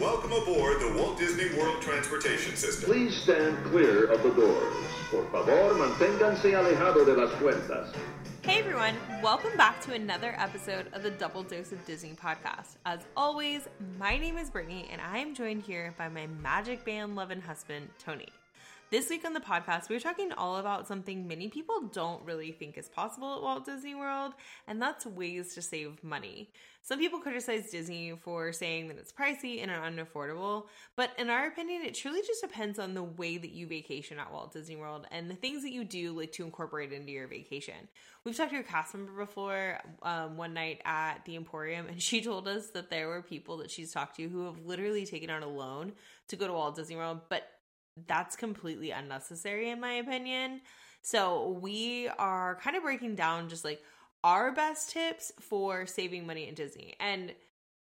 Welcome aboard the Walt Disney World Transportation System. Please stand clear of the doors. Por favor, manténganse alejado de las puertas. Hey everyone, welcome back to another episode of the Double Dose of Disney podcast. As always, my name is Brittany and I am joined here by my magic band loving husband, Tony. This week on the podcast, we're talking all about something many people don't really think is possible at Walt Disney World, and that's ways to save money. Some people criticize Disney for saying that it's pricey and unaffordable, but in our opinion, it truly just depends on the way that you vacation at Walt Disney World and the things that you do like to incorporate into your vacation. We've talked to a cast member before um, one night at the Emporium, and she told us that there were people that she's talked to who have literally taken out a loan to go to Walt Disney World, but that's completely unnecessary in my opinion. So we are kind of breaking down just like our best tips for saving money at Disney. And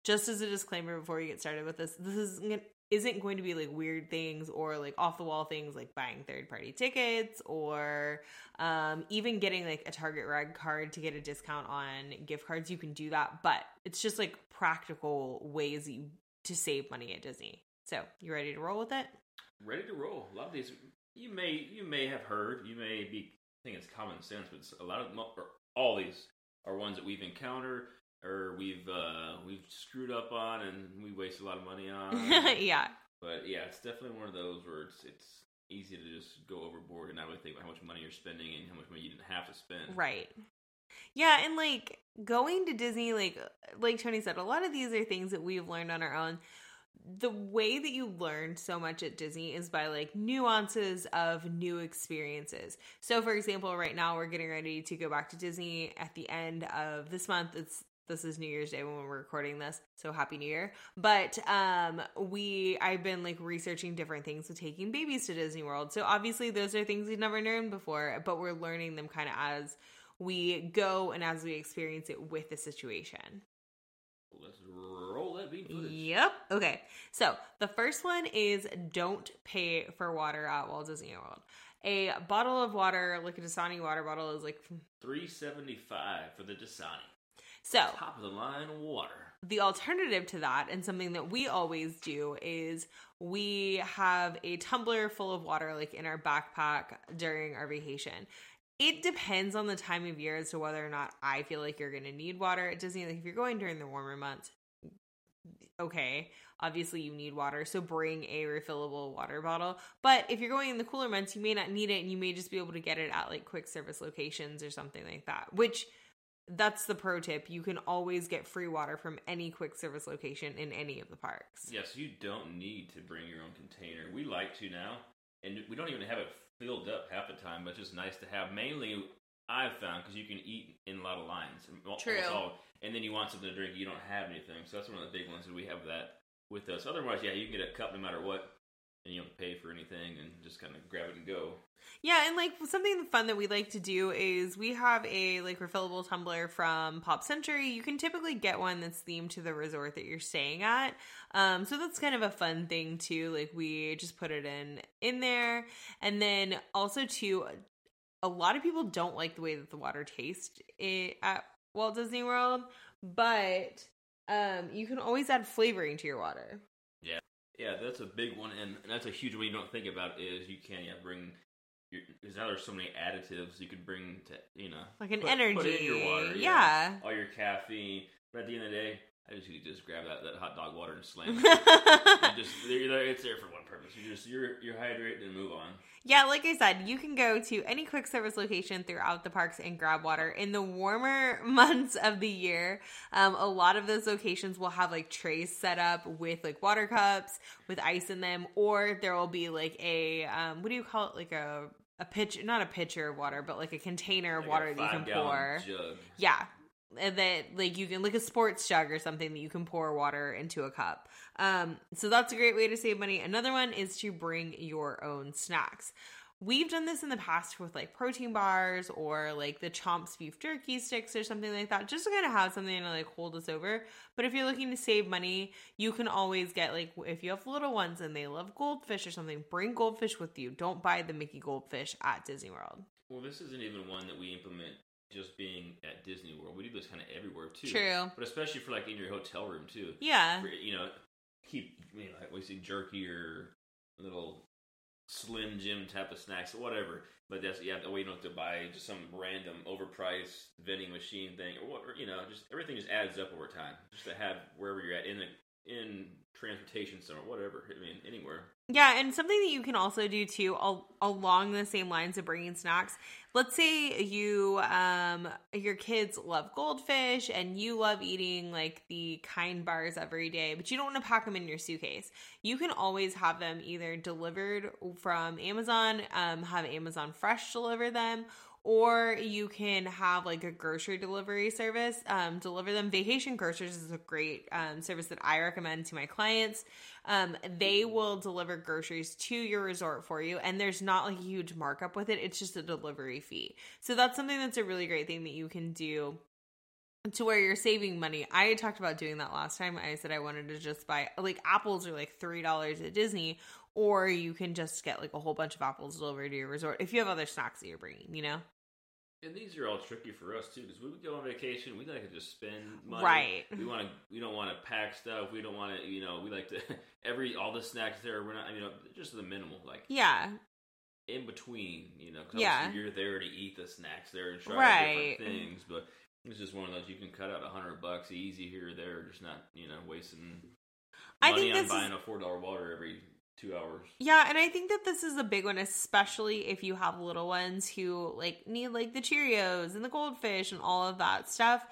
just as a disclaimer before we get started with this, this is isn't going to be like weird things or like off the wall things like buying third party tickets or um, even getting like a Target Red card to get a discount on gift cards. You can do that, but it's just like practical ways you, to save money at Disney. So, you ready to roll with it? Ready to roll. A lot of these you may you may have heard, you may be think it's common sense, but a lot of all these are ones that we've encountered or we've uh, we've screwed up on and we waste a lot of money on. yeah. But yeah, it's definitely one of those where it's it's easy to just go overboard and not really think about how much money you're spending and how much money you didn't have to spend. Right. Yeah, and like going to Disney, like like Tony said, a lot of these are things that we've learned on our own the way that you learn so much at Disney is by like nuances of new experiences. So for example, right now we're getting ready to go back to Disney at the end of this month. It's this is New Year's Day when we're recording this. So happy New Year. But um we I've been like researching different things with taking babies to Disney World. So obviously those are things we've never learned before, but we're learning them kind of as we go and as we experience it with the situation. Let's roll. Yep. Okay. So the first one is don't pay for water at Walt Disney World. A bottle of water, like a Dasani water bottle, is like three seventy five for the Dasani. So top of the line water. The alternative to that, and something that we always do, is we have a tumbler full of water, like in our backpack during our vacation. It depends on the time of year as to whether or not I feel like you're going to need water at Disney. Like if you're going during the warmer months, okay, obviously you need water, so bring a refillable water bottle. But if you're going in the cooler months, you may not need it and you may just be able to get it at like quick service locations or something like that, which that's the pro tip. You can always get free water from any quick service location in any of the parks. Yes, you don't need to bring your own container. We like to now, and we don't even have it filled up half the time, but it's just nice to have. Mainly, I've found because you can eat in a lot of lines. True. All, and then you want something to drink, you don't have anything. So that's one of the big ones that we have that with us. Otherwise, yeah, you can get a cup no matter what, and you don't pay for anything, and just kind of grab it and go. Yeah, and like something fun that we like to do is we have a like refillable tumbler from Pop Century. You can typically get one that's themed to the resort that you're staying at. Um, so that's kind of a fun thing too. Like we just put it in in there, and then also too, a lot of people don't like the way that the water tastes at Walt Disney World, but um, you can always add flavoring to your water. Yeah, yeah, that's a big one, and that's a huge one you don't think about. Is you can yeah bring because now there's so many additives you could bring to you know like an put, energy put in your water, yeah. yeah. all your caffeine. But at the end of the day, I just just grab that, that hot dog water and slam it. just it's there for one purpose. You just you're you're hydrated and move on. Yeah, like I said, you can go to any quick service location throughout the parks and grab water. In the warmer months of the year, um, a lot of those locations will have like trays set up with like water cups with ice in them, or there will be like a um, what do you call it? Like a a pitch, not a pitcher of water, but like a container of like water that you can pour. Jug. Yeah, that like you can like a sports jug or something that you can pour water into a cup. Um, so that's a great way to save money. Another one is to bring your own snacks. We've done this in the past with like protein bars or like the Chomps beef jerky sticks or something like that, just to kind of have something to like hold us over. But if you're looking to save money, you can always get like if you have little ones and they love goldfish or something, bring goldfish with you. Don't buy the Mickey goldfish at Disney World. Well, this isn't even one that we implement just being at Disney World. We do this kind of everywhere too. True. But especially for like in your hotel room too. Yeah. For, you know, keep you know like we see jerky or little slim jim type of snacks or whatever. But that's yeah, that way you don't have to buy just some random overpriced vending machine thing or what or, you know just everything just adds up over time. Just to have wherever you're at in the in transportation center, whatever. I mean anywhere. Yeah, and something that you can also do too, al- along the same lines of bringing snacks. Let's say you, um, your kids love goldfish and you love eating like the kind bars every day, but you don't want to pack them in your suitcase. You can always have them either delivered from Amazon, um, have Amazon Fresh deliver them, or you can have like a grocery delivery service um, deliver them vacation groceries is a great um, service that i recommend to my clients um, they will deliver groceries to your resort for you and there's not like a huge markup with it it's just a delivery fee so that's something that's a really great thing that you can do to where you're saving money. I talked about doing that last time. I said I wanted to just buy like apples are like three dollars at Disney, or you can just get like a whole bunch of apples delivered to your resort if you have other snacks that you're bringing. You know, And these are all tricky for us too, because we would go on vacation. We like to just spend money. Right. We want to. We don't want to pack stuff. We don't want to. You know. We like to every all the snacks there. We're not. I mean, just the minimal, like yeah, in between. You know. 'cause Yeah. You're there to eat the snacks there and try Right. different things, but it's just one of those you can cut out a hundred bucks easy here or there. Just not. You know, wasting I money think on buying is a four dollar water every two hours. yeah, and I think that this is a big one, especially if you have little ones who like need like the Cheerios and the goldfish and all of that stuff.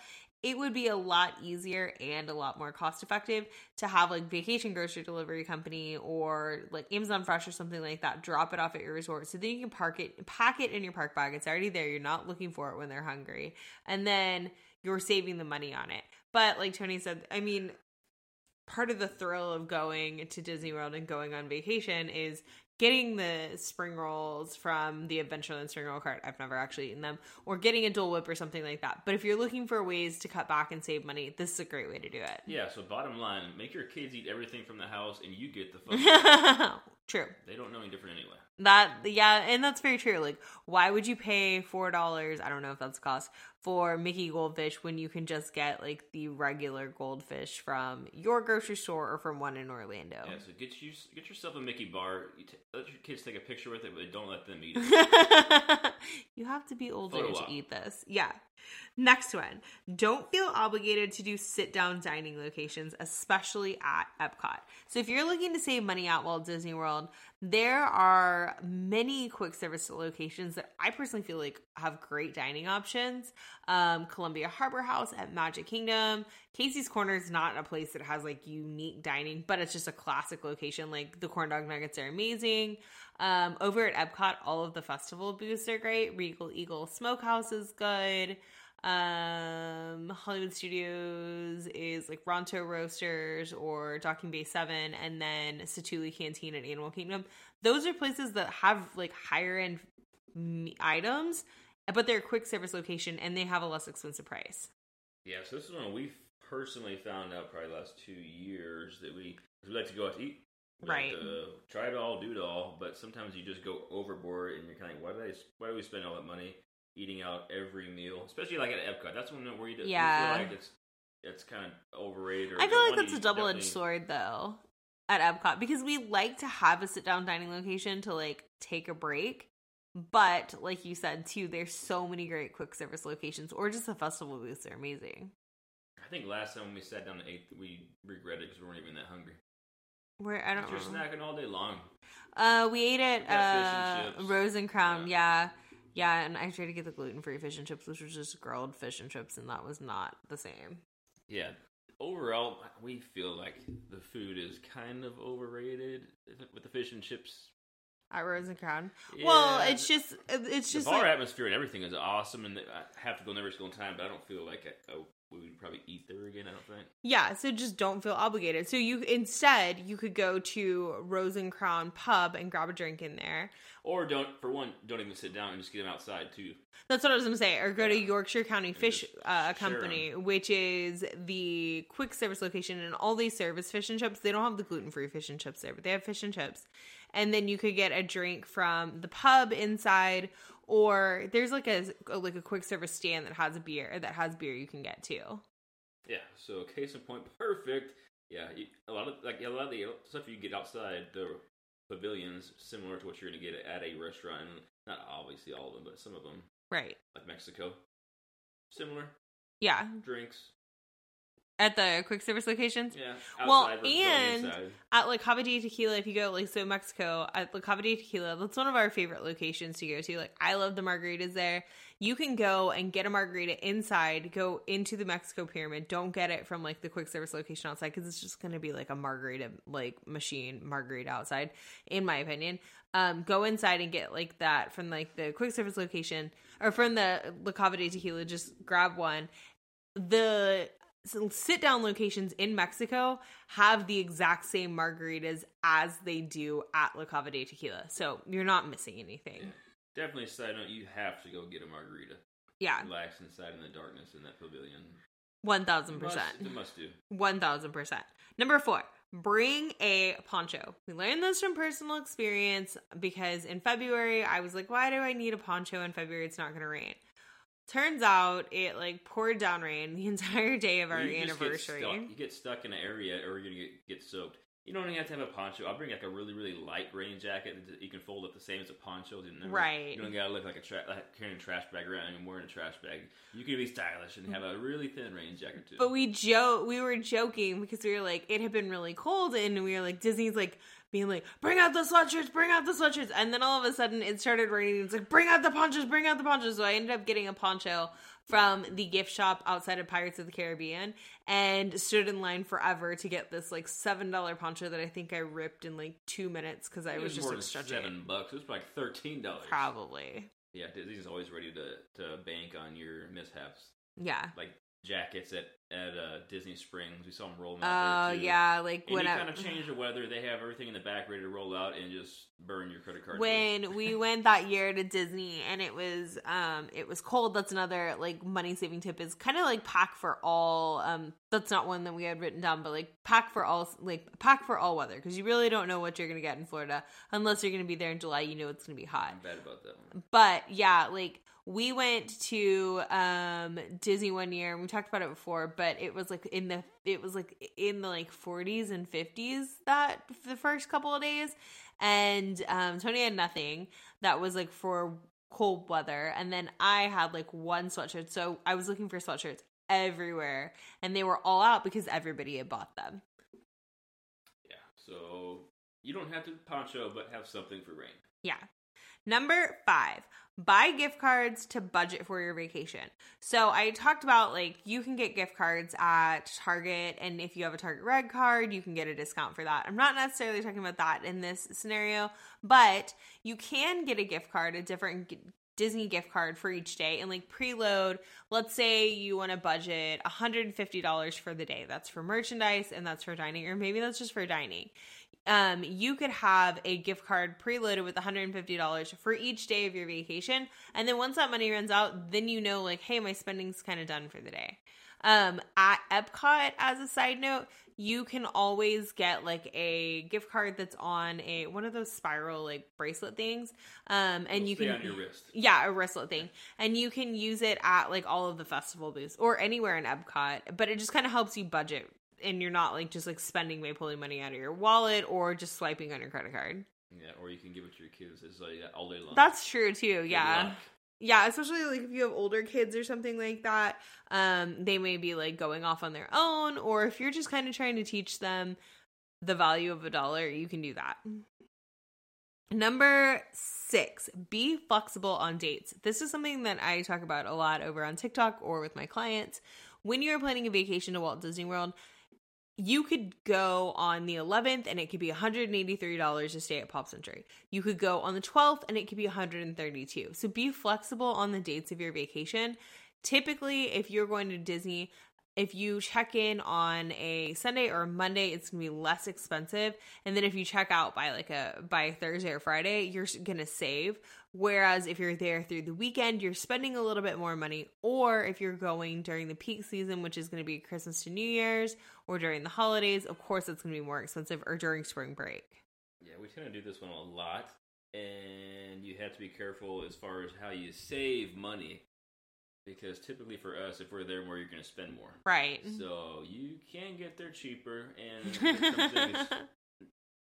It would be a lot easier and a lot more cost effective to have like vacation grocery delivery company or like Amazon Fresh or something like that drop it off at your resort so then you can park it pack it in your park bag. It's already there. You're not looking for it when they're hungry. And then you're saving the money on it. But like Tony said, I mean, part of the thrill of going to Disney World and going on vacation is getting the spring rolls from the Adventureland spring roll cart. I've never actually eaten them, or getting a Dole Whip or something like that. But if you're looking for ways to cut back and save money, this is a great way to do it. Yeah. So bottom line, make your kids eat everything from the house, and you get the fun. True. they don't know any different anyway. That yeah, and that's very true. Like, why would you pay four dollars? I don't know if that's the cost for Mickey goldfish when you can just get like the regular goldfish from your grocery store or from one in Orlando. Yeah, so get you get yourself a Mickey bar. You t- let your kids take a picture with it, but don't let them eat it. you have to be older to eat this. Yeah. Next one. Don't feel obligated to do sit down dining locations, especially at Epcot. So, if you're looking to save money at Walt Disney World, there are many quick service locations that I personally feel like have great dining options. Um, Columbia Harbor House at Magic Kingdom. Casey's Corner is not a place that has like unique dining, but it's just a classic location. Like the corn dog nuggets are amazing. Um, over at Epcot, all of the festival booths are great. Regal Eagle Smokehouse is good. Um, Hollywood Studios is like Ronto Roasters or Docking Bay 7, and then Satu'li Canteen and Animal Kingdom. Those are places that have like higher end items, but they're a quick service location and they have a less expensive price. yeah, so this is one we personally found out probably the last two years that we we like to go out to eat. We like Right. to try it all, do it all, but sometimes you just go overboard and you're kind of like, why did I? Why do we spend all that money eating out every meal, especially like at Epcot? That's when where you, do- Yeah. feel like it's it's kind of overrated. Or I feel like that's a double edged sword though at Epcot because we like to have a sit down dining location to like take a break. But like you said too, there's so many great quick service locations or just the festival booths are amazing. I think last time we sat down and ate, we regretted because we weren't even that hungry. Where I don't You're know. snacking all day long. Uh, we ate at We got fish and uh. Rose and Crown. Yeah. yeah, and I tried to get the gluten free fish and chips, which was just grilled fish and chips, and that was not the same. Yeah. Overall, we feel like the food is kind of overrated with the fish and chips. At Rose and Crown. well, it's just it's the just bar like, atmosphere and everything is awesome, and I have to go in every single time. But I don't feel like I, oh, we would probably eat there again. I don't think. Yeah, so just don't feel obligated. So you instead you could go to Rose and Crown Pub and grab a drink in there. Or don't, for one, don't even sit down and just get them outside too. That's what I was to say. Or go to Yorkshire County Fish uh, Company, which is the quick service location, and all they serve is fish and chips. They don't have the gluten free fish and chips there, but they have fish and chips. And then you could get a drink from the pub inside, or there's like a like a quick service stand that has a beer that has beer you can get too. Yeah. So case in point, perfect Yeah, you, a lot of like a lot of the stuff you get outside the pavilions similar to what you're going to get at a restaurant. Not obviously all of them, but some of them, Right. like Mexico, similar Yeah. drinks. At the quick service locations. Yeah, Well, and- At La Cava de Tequila, if you go like so Mexico at La Cava de Tequila, that's one of our favorite locations to go to. Like I love the margaritas there. You can go and get a margarita inside, go into the Mexico pyramid. Don't get it from like the quick service location outside because it's just going to be like a margarita like machine margarita outside, in my opinion. Um, go inside and get like that from like the quick service location or from the La Cava de Tequila. Just grab one. The sit down locations in Mexico have the exact same margaritas as they do at La Cava de Tequila. So you're not missing anything. Yeah. Definitely, a side note: you have to go get a margarita. Yeah, Relax inside in the darkness in that pavilion. 1000%. Must, must do. 1000%. Number four, bring a poncho. We learned this from personal experience because in February, I was like, why do I need a poncho in February? It's not going to rain. Turns out it like poured down rain the entire day of our You just get anniversary. You get stuck in an area, or you're gonna get, get soaked. You don't even have to have a poncho. I'll bring like a really, really light rain jacket that you can fold up the same as a poncho. Never- Right. You don't gotta look like a tra- like carrying a trash bag around and wearing a trash bag. You can be stylish and have a really thin rain jacket too. But we joke, we were joking because we were like, it had been really cold, and we were like, Disney's like being like, bring out the sweatshirts, bring out the sweatshirts, and then all of a sudden it started raining. It's like, bring out the ponchos, bring out the ponchos. So I ended up getting a poncho from the gift shop outside of Pirates of the Caribbean, and stood in line forever to get this like seven dollar poncho that I think I ripped in like two minutes because I It was just more like stretching. seven bucks. It was like thirteen dollars. Probably, Yeah, Disney's always ready to to bank on your mishaps. yeah. Like jackets at at uh, Disney Springs. We saw them rolling Oh out there too. yeah, like And when you I kind of change the weather. They have everything in the back ready to roll out and just burn your credit card. when we went that year to Disney and it was um it was cold that's another like money saving tip is kind of like pack for all um that's not one that we had written down but like pack for all like pack for all weather because you really don't know what you're going to get in Florida unless you're going to be there in July you know it's going to be hot I'm bad about that one. but yeah like we went to um disney one year and we talked about it before but it was like in the it was like in the like 40s and 50s that the first couple of days and um tony had nothing that was like for cold weather and then i had like one sweatshirt so i was looking for sweatshirts everywhere and they were all out because everybody had bought them Yeah. So you don't have to poncho, but have something for rain. Yeah. Number five, buy gift cards to budget for your vacation. So I talked about like you can get gift cards at Target, and if you have a Target Red card, you can get a discount for that. I'm not necessarily talking about that in this scenario, but you can get a gift card, a different Disney gift card for each day and like preload. Let's say you want to budget $150 for the day. That's for merchandise and that's for dining, or maybe that's just for dining um, you could have a gift card preloaded with $150 for each day of your vacation. And then once that money runs out, then you know, like, hey, my spending's kind of done for the day. Um, at Epcot, as a side note, you can always get like a gift card that's on a one of those spiral like bracelet things. Um, and It'll you can on your wrist. yeah, a wristlet thing. And you can use it at like all of the festival booths or anywhere in Epcot, but it just kind of helps you budget and you're not like just like spending by pulling money out of your wallet or just swiping on your credit card. Yeah, or you can give it to your kids. It's like all day long. That's true too. Yeah. Yeah, especially like if you have older kids or something like that, um, they may be like going off on their own, or if you're just kind of trying to teach them the value of a dollar, you can do that. Number six, be flexible on dates. This is something that I talk about a lot over on TikTok or with my clients. When you're planning a vacation to Walt Disney World, you could go on the 11th and it could be $183 to stay at Pop Century. You could go on the 12th and it could be 132. So be flexible on the dates of your vacation. Typically, if you're going to Disney, if you check in on a Sunday or a Monday, it's gonna be less expensive. And then if you check out by like a by Thursday or Friday, you're gonna save. Whereas if you're there through the weekend, you're spending a little bit more money. Or if you're going during the peak season, which is gonna be Christmas to New Year's, or during the holidays, of course it's gonna be more expensive, or during spring break. Yeah, we tend to do this one a lot, and you have to be careful as far as how you save money. Because typically for us, if we're there more, you're going to spend more. Right. So you can get there cheaper, and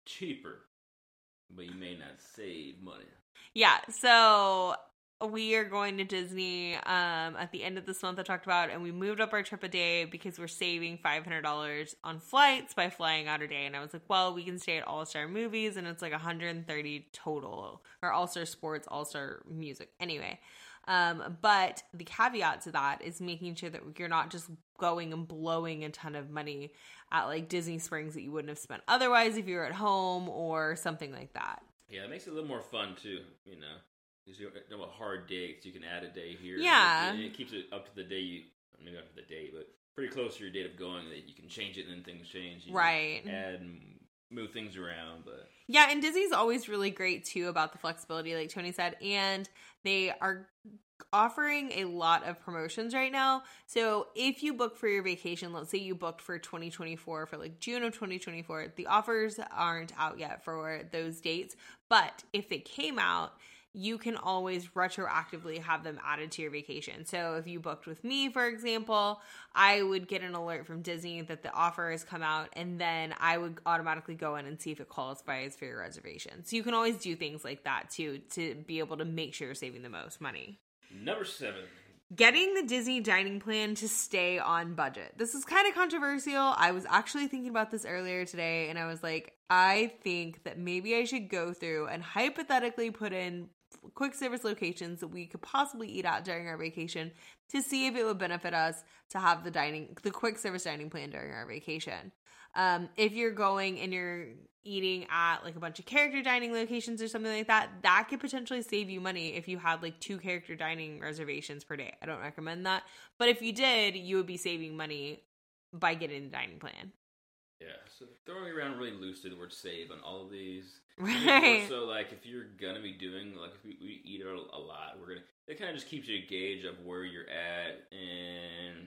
cheaper, but you may not save money. Yeah, so we are going to Disney um at the end of this month I talked about and we moved up our trip a day because we're saving $500 on flights by flying out a day and I was like, well, we can stay at All-Star Movies and it's like 130 total or All-Star Sports, All-Star Music. Anyway, um but the caveat to that is making sure that you're not just going and blowing a ton of money at like Disney Springs that you wouldn't have spent otherwise if you were at home or something like that. Yeah, it makes it a little more fun too. You know, because you don't have a hard day, so you can add a day here. Yeah. and it keeps it up to the day you maybe not to the day, but pretty close to your date of going. That you can change it, and then things change. You Right. Add and move things around, but Yeah, and Disney's always really great too about the flexibility, like Tony said, and they are offering a lot of promotions right now. So if you book for your vacation, let's say you booked for 2024 for like June of 2024, the offers aren't out yet for those dates, but if they came out, you can always retroactively have them added to your vacation. So if you booked with me, for example, I would get an alert from Disney that the offer has come out, and then I would automatically go in and see if it qualifies for your reservation. So you can always do things like that too to be able to make sure you're saving the most money. number seven. Getting the Disney dining plan to stay on budget. This is kind of controversial. I was actually thinking about this earlier today, and I was like, I think that maybe I should go through and hypothetically put in quick service locations that we could possibly eat at during our vacation to see if it would benefit us to have the dining the quick service dining plan during our vacation. Um, if you're going and you're eating at like a bunch of character dining locations or something like that, that could potentially save you money if you had like two character dining reservations per day. I don't recommend that, but if you did, you would be saving money by getting the dining plan. Yeah, so throwing around really loosely the word save on all of these. Right. So like if you're gonna be doing like if we, we eat a, a lot, we're gonna it kind of just keeps you a gauge of where you're at and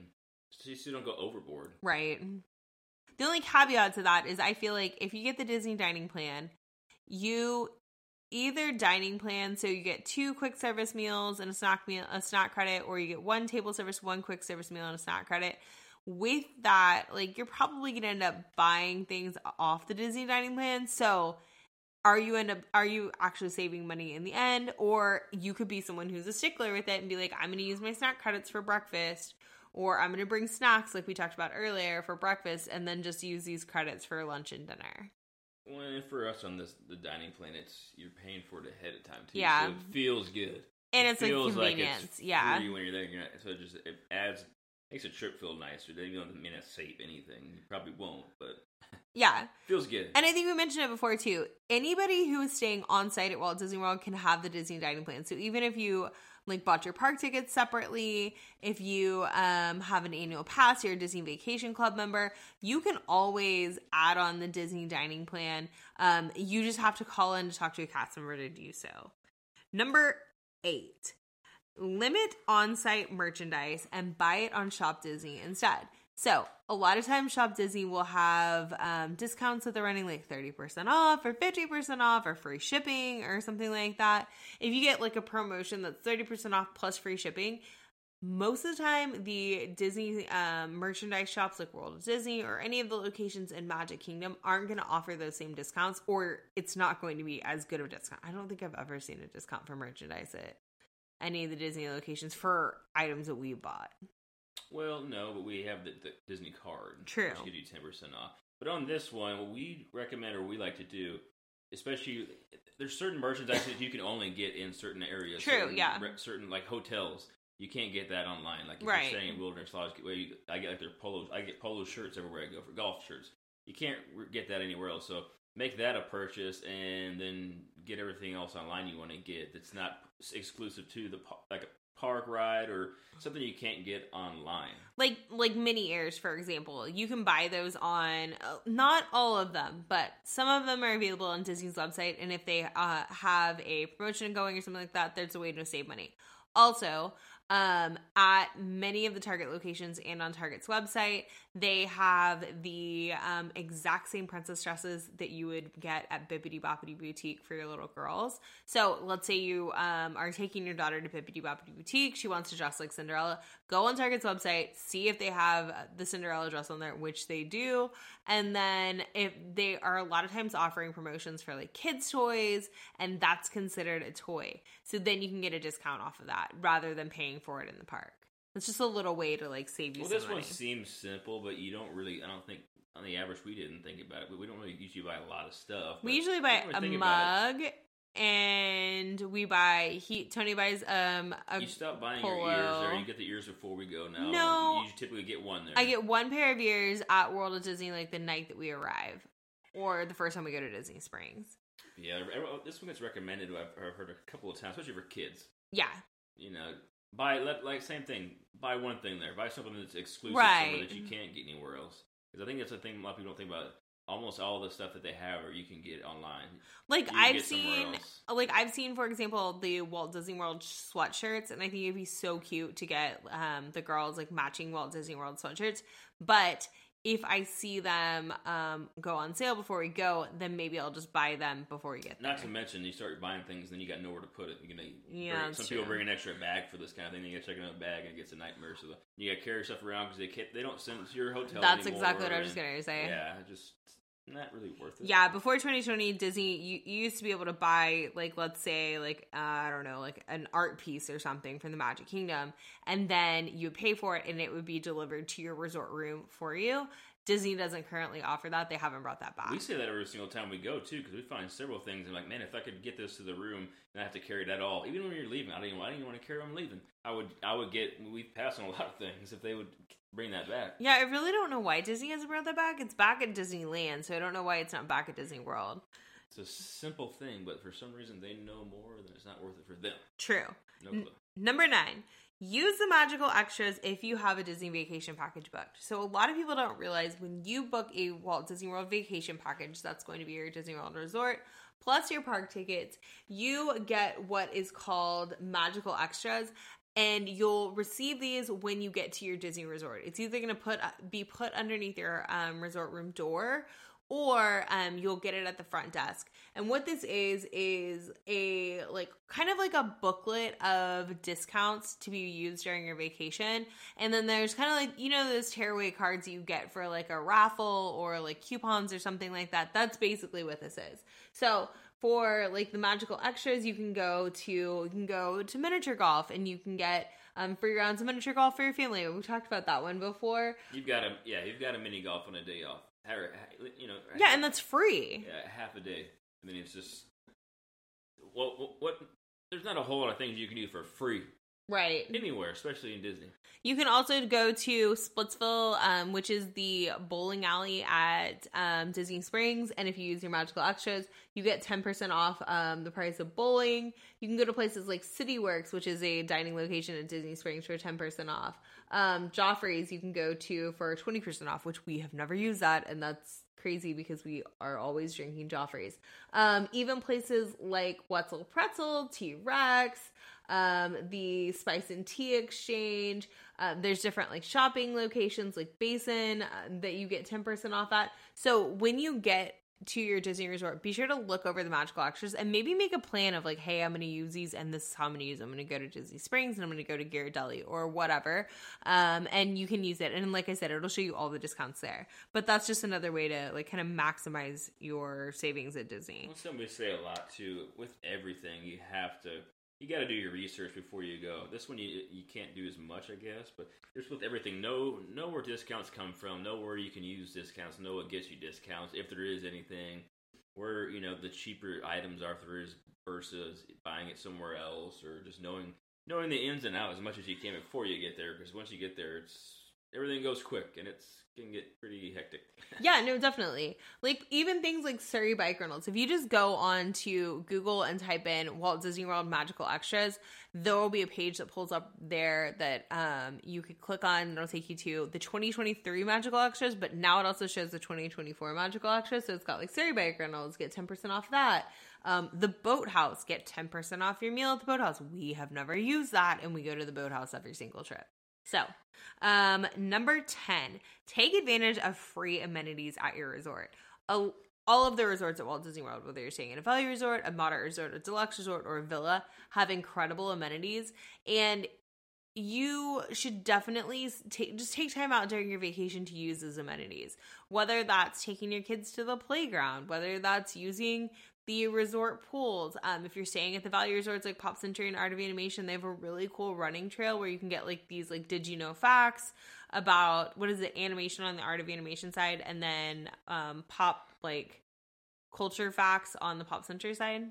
so you don't go overboard. Right. The only caveat to that is I feel like if you get the Disney dining plan, you either dining plan so you get two quick service meals and a snack meal a snack credit or you get one table service, one quick service meal and a snack credit. With that, like you're probably to end up buying things off the Disney dining plan. So, are you end up are you actually saving money in the end or you could be someone who's a stickler with it and be like I'm to use my snack credits for breakfast or I'm to bring snacks like we talked about earlier for breakfast and then just use these credits for lunch and dinner. Well, and for us on this the dining plan, it's you're paying for it ahead of time too. Yeah. so it feels good. And It it's like feels convenience. it's yeah. free when you're there. So it just it adds makes a trip feel nicer. They don't may not save anything. You probably won't, but Yeah. feels good. And I think we mentioned it before too. Anybody who is staying on site at Walt Disney World can have the Disney dining plan. So even if you like bought your park tickets separately, if you um, have an annual pass, you're a Disney Vacation Club member, you can always add on the Disney dining plan. Um, you just have to call in to talk to a cast member to do so. Number eight, limit on site merchandise and buy it on Shop Disney instead. So, a lot of times Shop Disney will have um, discounts that they're running like 30% off or 50% off or free shipping or something like that. If you get like a promotion that's 30% off plus free shipping, most of the time the Disney um, merchandise shops like World of Disney or any of the locations in Magic Kingdom aren't going to offer those same discounts or it's not going to be as good of a discount. I don't think I've ever seen a discount for merchandise at any of the Disney locations for items that we bought. Well, no, but we have the, the Disney card. True. Which gives you ten percent off. But on this one, what we recommend or we like to do, especially there's certain merchandise that you can only get in certain areas. True, certain, yeah. re- Certain like hotels, you can't get that online. Like if Right. you're staying at Wilderness Lodge, where you, I get like their polo. I get polo shirts everywhere I go for golf shirts. You can't re- get that anywhere else. So make that a purchase, and then get everything else online you want to get. That's not exclusive to the like a park ride or something you can't get online. like like Minnie ears for example you can buy those on uh, not all of them but some of them are available on disney's website and if they uh, have a promotion going or something like that there's a way to save money also um, at many of the target locations and on target's website They have the um, exact same princess dresses that you would get at Bibbidi Bobbidi Boutique for your little girls. So let's say you um, are taking your daughter to Bibbidi Bobbidi Boutique. She wants to dress like Cinderella. Go on Target's website, see if they have the Cinderella dress on there, which they do. And then if they are a lot of times offering promotions for like kids' toys, and that's considered a toy. So then you can get a discount off of that rather than paying for it in the park. It's just a little way to like save you. Well, this one seems simple, but you don't really. I don't think on the average we didn't think about it. But we don't really usually buy a lot of stuff. We usually buy a really it. mug, and we buy he Tony buys um a You stop buying polo. your ears there. You get the ears before we go now. No. you typically get one there. I get one pair of ears at World of Disney like the night that we arrive, or the first time we go to Disney Springs. Yeah, this one gets recommended. I've I've heard a couple of times, especially for kids. Yeah, You know, buy let, like same thing. Buy one thing there. Buy something that's exclusive, Right. something that you can't get anywhere else. Because I think that's the thing a lot of people don't think about. Almost all the stuff that they have, or you can get online. like I've seen, like I've seen, for example, the Walt Disney World sweatshirts, and I think it'd be so cute to get um the girls like matching Walt Disney World sweatshirts. But if I see them um go on sale before we go, then maybe I'll just buy them before we get there. Not to mention, you start buying things, then you got nowhere to put it. You're gonna Yeah, bring- some people bring an extra bag for this kind of thing. Then you got to check another bag, and it gets a nightmare. So the, you got to carry stuff around because they can't, they don't send it to your hotel. That's exactly what I was and- gonna say. Yeah, just not really worth it. Yeah, before 2020, Disney, you, you used to be able to buy, like, let's say, like, uh, I don't know, like an art piece or something from the Magic Kingdom, and then you would pay for it and it would be delivered to your resort room for you. Disney doesn't currently offer that. They haven't brought that back. We say that every single time we go too, because we find several things. And like, man, if I could get this to the room and I have to carry that all, even when you're leaving, I don't even, I don't even want to carry. I'm leaving. I would, I would get. We pass on a lot of things if they would bring that back. yeah, I really don't know why Disney hasn't brought that back. It's back at Disneyland, so I don't know why it's not back at Disney World. It's a simple thing, but for some reason they know more, than it's not worth it for them. True. No N- clue. Number nine, use the magical extras if you have a Disney vacation package booked. So, a lot of people don't realize when you book a Walt Disney World vacation package, that's going to be your Disney World resort plus your park tickets, you get what is called magical extras. And you'll receive these when you get to your Disney resort. It's either going to put be put underneath your um, resort room door, or um, you'll get it at the front desk. And what this is is a like kind of like a booklet of discounts to be used during your vacation. And then there's kind of like you know those tearaway cards you get for like a raffle or like coupons or something like that. That's basically what this is. So for like the magical extras, you can go to you can go to miniature golf and you can get um, free rounds of miniature golf for your family. We talked about that one before. You've got a yeah, you've got a mini golf on a day off. You know, Yeah, and that's free. yeah, half a day, and then it's just what, what what. There's not a whole lot of things you can do for free Right. anywhere, especially in Disney. You can also go to Splitsville, um, which is the bowling alley at um, Disney Springs. And if you use your magical extras, you get 10% off um, the price of bowling. You can go to places like CityWorks, which is a dining location at Disney Springs, for 10% off. Um, Joffrey's, you can go to for 20% off, which we have never used that. And that's crazy because we are always drinking Joffrey's. Um, even places like Wetzel Pretzel, T Rex, um, the Spice and Tea Exchange. Um, there's different like shopping locations like Basin uh, that you get 10% off at. So when you get to your Disney resort, be sure to look over the magical extras and maybe make a plan of like, hey, I'm going to use these and this is how I'm going to use them. I'm going to go to Disney Springs and I'm going to go to Ghirardelli or whatever. Um, and you can use it. And like I said, it'll show you all the discounts there. But that's just another way to like kind of maximize your savings at Disney. Well, somebody say a lot too. With everything, you have to. You got to do your research before you go. This one you you can't do as much, I guess. But just with everything, know know where discounts come from. Know where you can use discounts. Know what gets you discounts if there is anything. Where you know the cheaper items are there is versus buying it somewhere else, or just knowing knowing the ins and outs as much as you can before you get there. Because once you get there, it's everything goes quick and it's can get pretty hectic. Yeah, no, definitely. Like even things like Surrey Bike Rentals. If you just go on to Google and type in Walt Disney World Magical Extras, there will be a page that pulls up there that um, you could click on and it'll take you to the 2023 Magical Extras, but now it also shows the 2024 Magical Extras. So it's got like Surrey Bike Rentals, get 10% off that. Um, the Boathouse, get 10% off your meal at the Boathouse. We have never used that and we go to the Boathouse every single trip. So, um, number 10, take advantage of free amenities at your resort. A- all of the resorts at Walt Disney World, whether you're staying in a value resort, a moderate resort, a deluxe resort, or a villa, have incredible amenities. And you should definitely just take time out during your vacation to use those amenities. Whether that's taking your kids to the playground, whether that's using the resort pools. Um, if you're staying at the value resorts like Pop Century and Art of Animation, they have a really cool running trail where you can get like these like did you know facts about what is it animation on the Art of Animation side, and then um, pop like culture facts on the Pop Century side.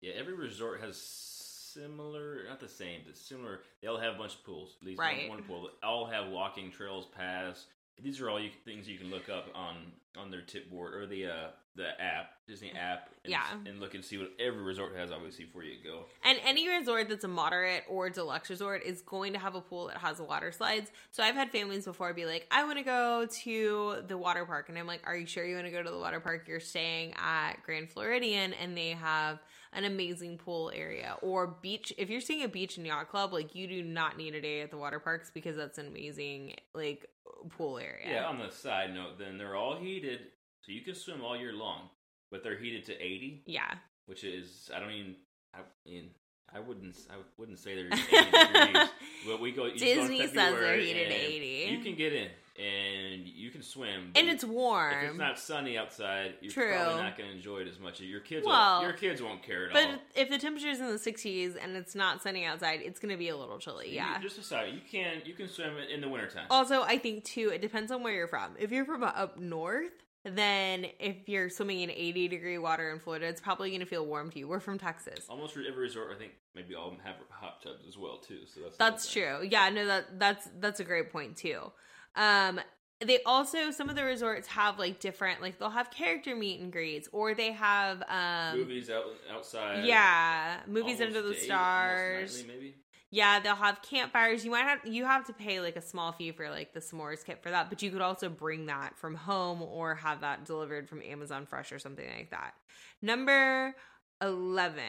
Yeah, every resort has similar, not the same, but similar. They all have a bunch of pools. At least Right. one, one pool. They all have walking trails, paths. These are all you, things you can look up on on their tip board or the uh, the app, Disney app. And, Yeah. and look and see what every resort has. Obviously, before you go. And any resort that's a moderate or deluxe resort is going to have a pool that has water slides. So I've had families before be like, I want to go to the water park. And I'm like, Are you sure you want to go to the water park? You're staying at Grand Floridian and they have an amazing pool area or beach. If you're staying a beach and yacht club, like you do not need a day at the water parks because that's an amazing like pool area. Yeah. On the side note, then they're all heated, so you can swim all year long. But they're heated to eighty, Yeah. which is I don't even. I mean, I wouldn't. I wouldn't say they're 80 degrees. But we go. you go Disney says they're heated to 80. You can get in and you can swim. And it's warm. If it's not sunny outside, you're True. probably not going to enjoy it as much. Your kids, Well, won't, your kids won't care at but all. But if the temperature's in the 60s and it's not sunny outside, it's going to be a little chilly. You- Yeah. just decide. You can you can swim in the wintertime. Also, I think too, it depends on where you're from. If you're from up north, then if you're swimming in 80 degree water in Florida, it's probably going to feel warm to you. We're from Texas. Almost every resort, I think, maybe all of them have hot tubs as well too. So that's That's true. Yeah, no, that that's that's a great point too. Um, they also some of the resorts have like different, like they'll have character meet and greets, or they have um, Movies out outside. yeah, movies almost under the day- stars. nightly, maybe. Yeah, they'll have campfires. You might have you have to pay like a small fee for like the s'mores kit for that, but you could also bring that from home or have that delivered from Amazon Fresh or something like that. Number 11,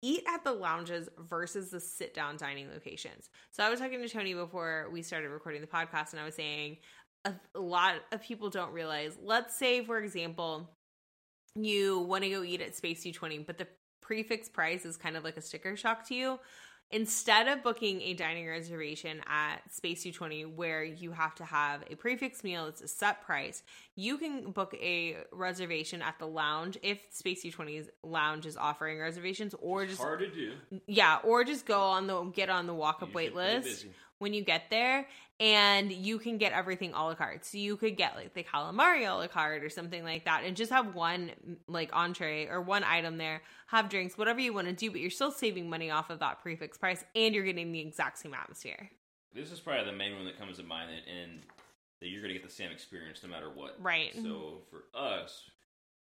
eat at the lounges versus the sit down dining locations. So I was talking to Tony before we started recording the podcast and I was saying a, a lot of people don't realize, let's say for example, you want to go eat at Space 220, but the prefix price is kind of like a sticker shock to you instead of booking a dining reservation at Space 220 where you have to have a prefix meal, it's a set price, you can book a reservation at the lounge if Space 220's lounge is offering reservations or It's just hard to do. yeah, or just go on the get on the walk up wait list when you get there and you can get everything a la carte. So you could get like the calamari a la carte or something like that and just have one like entree or one item there, have drinks, whatever you want to do, but you're still saving money off of that prefix price and you're getting the exact same atmosphere. This is probably the main one that comes to mind, and, and that you're going to get the same experience no matter what. Right. So for us,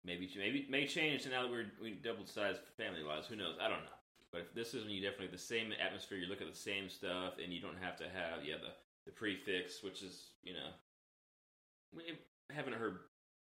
maybe maybe it may change So now that we're we doubled size family wise. Who knows? I don't know. But if this is when you definitely the same atmosphere, you look at the same stuff, and you don't have to have yeah the the prefix, which is you know we haven't heard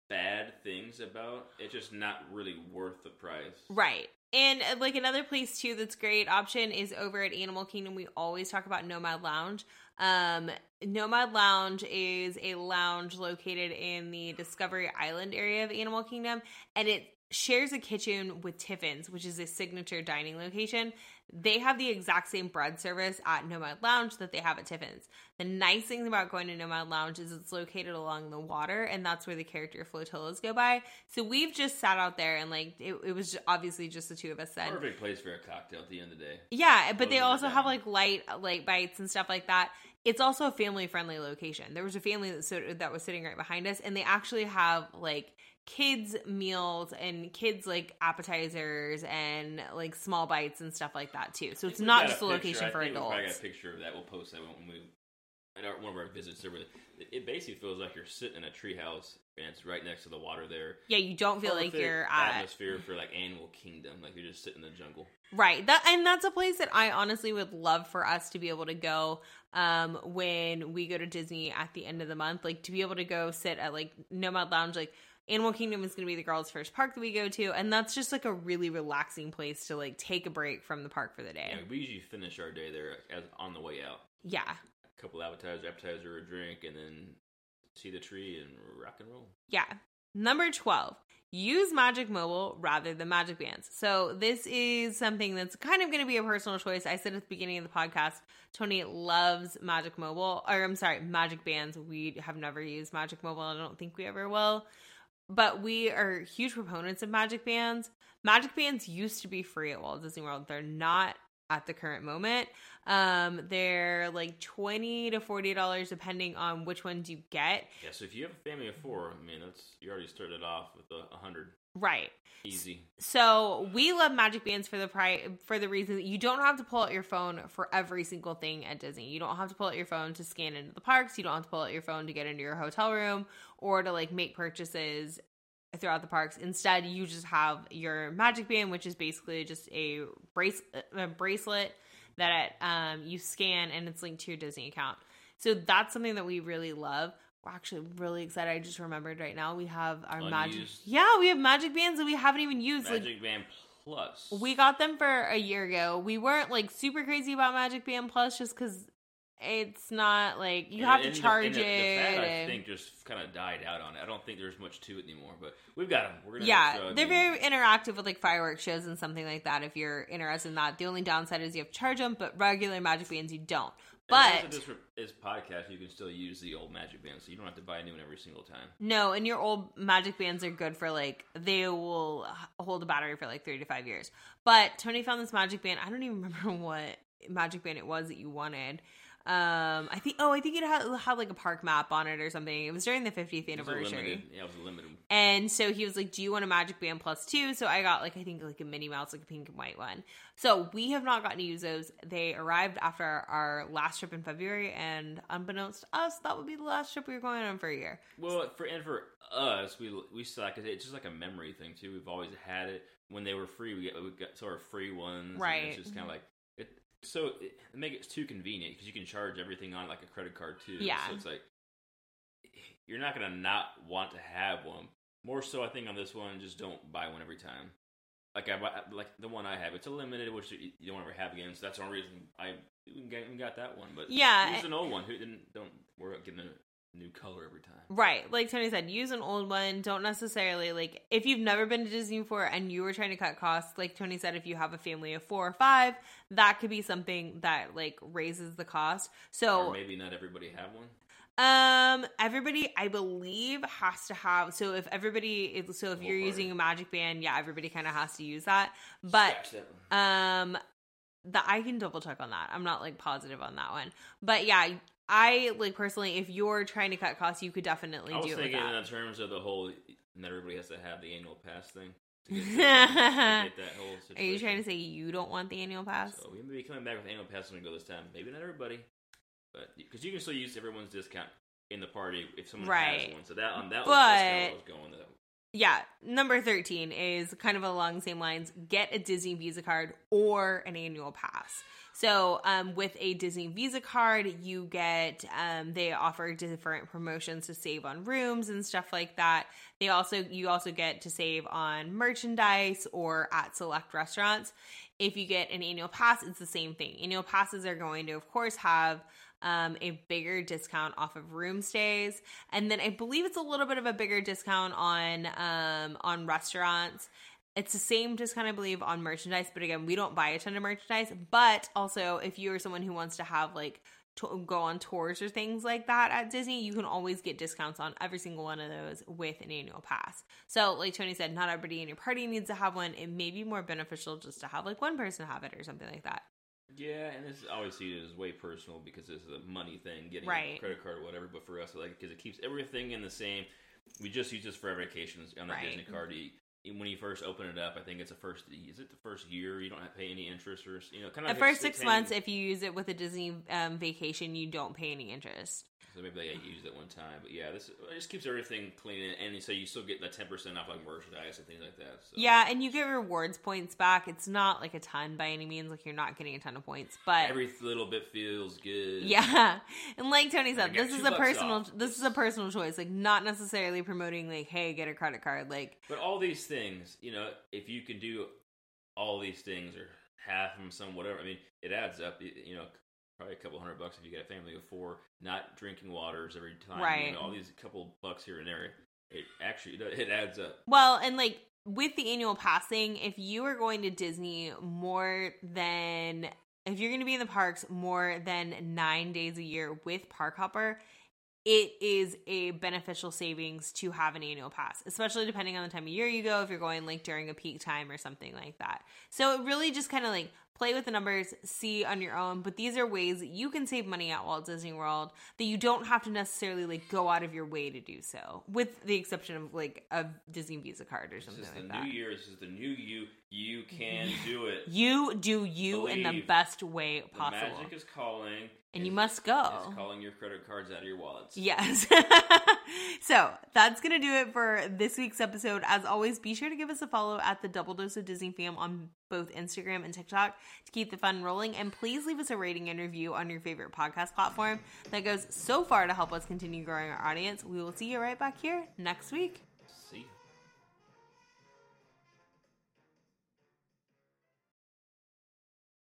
bad things about. It's just not really worth the price. Right. And uh, like another place too that's great option is over at Animal Kingdom. We always talk about Nomad Lounge. Um, Nomad Lounge is a lounge located in the Discovery Island area of Animal Kingdom, and it shares a kitchen with Tiffin's, which is a signature dining location. They have the exact same bread service at Nomad Lounge that they have at Tiffin's. The nice thing about going to Nomad Lounge is it's located along the water, and that's where the character flotillas go by. So we've just sat out there, and like it, it was obviously just the two of us then. Perfect place for a cocktail at the end of the day. Yeah, but they Those also have like light light bites and stuff like that. It's also a family friendly location. There was a family that so, that was sitting right behind us, and they actually have like kids meals and kids like appetizers and like small bites and stuff like that too. So it's not just a picture. location I for think we probably got a picture of that. We'll post that when we at our, one of our visits. Over, it, it basically feels like you're sitting in a treehouse, and it's right next to the water there. Yeah, you don't feel like Perfect you're at atmosphere for like Animal Kingdom, like you're just sitting in the jungle. Right. That and that's a place that I honestly would love for us to be able to go um when we go to Disney at the end of the month. Like to be able to go sit at like Nomad Lounge like Animal Kingdom is going to be the girls' first park that we go to, and that's just like a really relaxing place to like take a break from the park for the day. Yeah, we usually finish our day there as on the way out. Yeah, a couple appetizer, appetizer, or a drink, and then see the tree and rock and roll. Yeah. Number 12, use Magic Mobile rather than Magic Bands. So, this is something that's kind of going to be a personal choice. I said at the beginning of the podcast, Tony loves Magic Mobile, or I'm sorry, Magic Bands. We have never used Magic Mobile. I don't think we ever will. But we are huge proponents of Magic Bands. Magic Bands used to be free at Walt Disney World. They're not at the current moment. Um, they're like twenty to forty dollars depending on which ones you get. Yeah, so if you have a family of four, I mean, that's you already started off with a hundred. Right. Easy. So we love Magic Bands for the price for the reason that you don't have to pull out your phone for every single thing at Disney. You don't have to pull out your phone to scan into the parks. You don't have to pull out your phone to get into your hotel room or to like make purchases throughout the parks. Instead, you just have your Magic Band, which is basically just a brace a bracelet that um, you scan and it's linked to your Disney account. So that's something that we really love. We're actually really excited. I just remembered right now we have our Unused. magic. Yeah, we have magic bands that we haven't even used. Magic like Band Plus. we got them for a year ago. We weren't like super crazy about Magic Band Plus just because it's not like you And- have to and the- charge the, it. The fad, I and- think, just kind of died out on it. I don't think there's much to it anymore, but we've got them. We're gonna yeah, they're very interactive with like fireworks shows and something like that. If you're interested in that, the only downside is you have to charge them, but regular Magic Bands you don't. But this, this podcast, you can still use the old Magic bands, so you don't have to buy a new one every single time. No, and your old magic bands are good for like they will hold a battery for like three to five years. But Tony found this magic band. I don't even remember what magic band it was that you wanted. Um, I think oh, I think it had, had like a park map on it or something. It was during the 50th It anniversary. limited, yeah, it was a limited. And so he was like, "Do you want a Magic Band Plus two? So I got like I think like a Minnie Mouse, like a pink and white one. So we have not gotten to use those. They arrived after our last trip in February, and unbeknownst to us, that would be the last trip we were going on for a year. Well, for and for us, we we suck. It's just like a memory thing too. We've always had it when they were free. We got, we got sort of free ones, and Right. it's just kind of like it. So it, it make it too convenient because you can charge everything on like a credit card too. Yeah. So it's like you're not gonna not want to have one. More so, I think on this one, just don't buy one every time. Like I like the one I have, it's a limited, which you don't ever have again. So that's the only reason I even got, that one. But Yeah, use eh an old one. Who didn't don't worry about getting a new color every time. Right. Like Tony said, use an old one. Don't necessarily like if you've never been to Disney before and you were trying to cut costs, like Tony said, if you have a family of four or five, that could be something that like raises the cost. So or maybe not everybody have one. um everybody I believe has to have so if everybody is so if you're party. using a magic band, yeah, everybody kinda has to use that. But um, that I can double check on that. I'm not like positive on that one, but yeah, I like personally, if you're trying to cut costs, you could definitely I was do thinking that. in terms of the whole. Not everybody has to have the annual pass thing. To get, to get that whole situation. Are you trying to say you don't want the annual pass? So we may be coming back with annual pass when we go this time. Maybe not everybody, but because you can still use everyone's discount in the party if someone Right. has one. So that on that But- was, kind of what was going. Though. Yeah, number 13 is kind of along the same lines. Get a Disney Visa card or an annual pass. So, um, with a Disney Visa card, you get, um, they offer different promotions to save on rooms and stuff like that. They also, you also get to save on merchandise or at select restaurants. If you get an annual pass, it's the same thing. Annual passes are going to, of course, have um, a bigger discount off of room stays, and then I believe it's a little bit of a bigger discount on um, on restaurants. It's the same discount, I believe, on merchandise, but again, we don't buy a ton of merchandise. But also, if you are someone who wants to have like to go on tours or things like that at Disney, you can always get discounts on every single one of those with an annual pass. So, like Tony said, not everybody in your party needs to have one. It may be more beneficial just to have like one person have it or something like that. Yeah, and this I always see as way personal because this is a money thing, getting Right. a credit card or whatever. But for us, like because it keeps everything in the same. We just use this for our vacations on the Right. Disney card. When you first open it up, I think it's the first. Is it the first year you don't have to pay any interest or you know kind of The first six months, if you use it with a Disney um, vacation, you don't pay any interest. So maybe they got used it one time, but yeah, this it just keeps everything clean, and so you still get the ten percent off like merchandise and things like that. So. Yeah, and you get rewards points back. It's not like a ton by any means. Like you're not getting a ton of points, but every little bit feels good. yeah. And like Tony said, this is a personal. off. This is a personal choice. Like not necessarily promoting like, hey, get a credit card. Like But all these things, you know, if you can do all these things or half of them, some whatever, I mean, it adds up. You know, probably a couple hundred bucks if you got a family of four, not drinking waters every time. Right. You know, all these couple bucks here and there. It actually it adds up. Well, and like with the annual passing, if you are going to Disney more than if you're going to be in the parks more than nine days a year with Park Hopper, it is a beneficial savings to have an annual pass, especially depending on the time of year you go, if you're going like during a peak time or something like that. So it really just kind of like play with the numbers, see on your own. But these are ways that you can save money at Walt Disney World that you don't have to necessarily like go out of your way to do so, with the exception of like a Disney Visa card or This something is the like that. new year. This is the new you. You can do it. You do you in the best way The possible. magic is calling, and you must go. It's calling your credit cards out of your wallets. Yes. so that's going to do it for this week's episode. As always, be sure to give us a follow at the Double Dose of Disney fam on both Instagram and TikTok to keep the fun rolling. And please leave us a rating and review on your favorite podcast platform. That goes so far to help us continue growing our audience. We will see you right back here next week.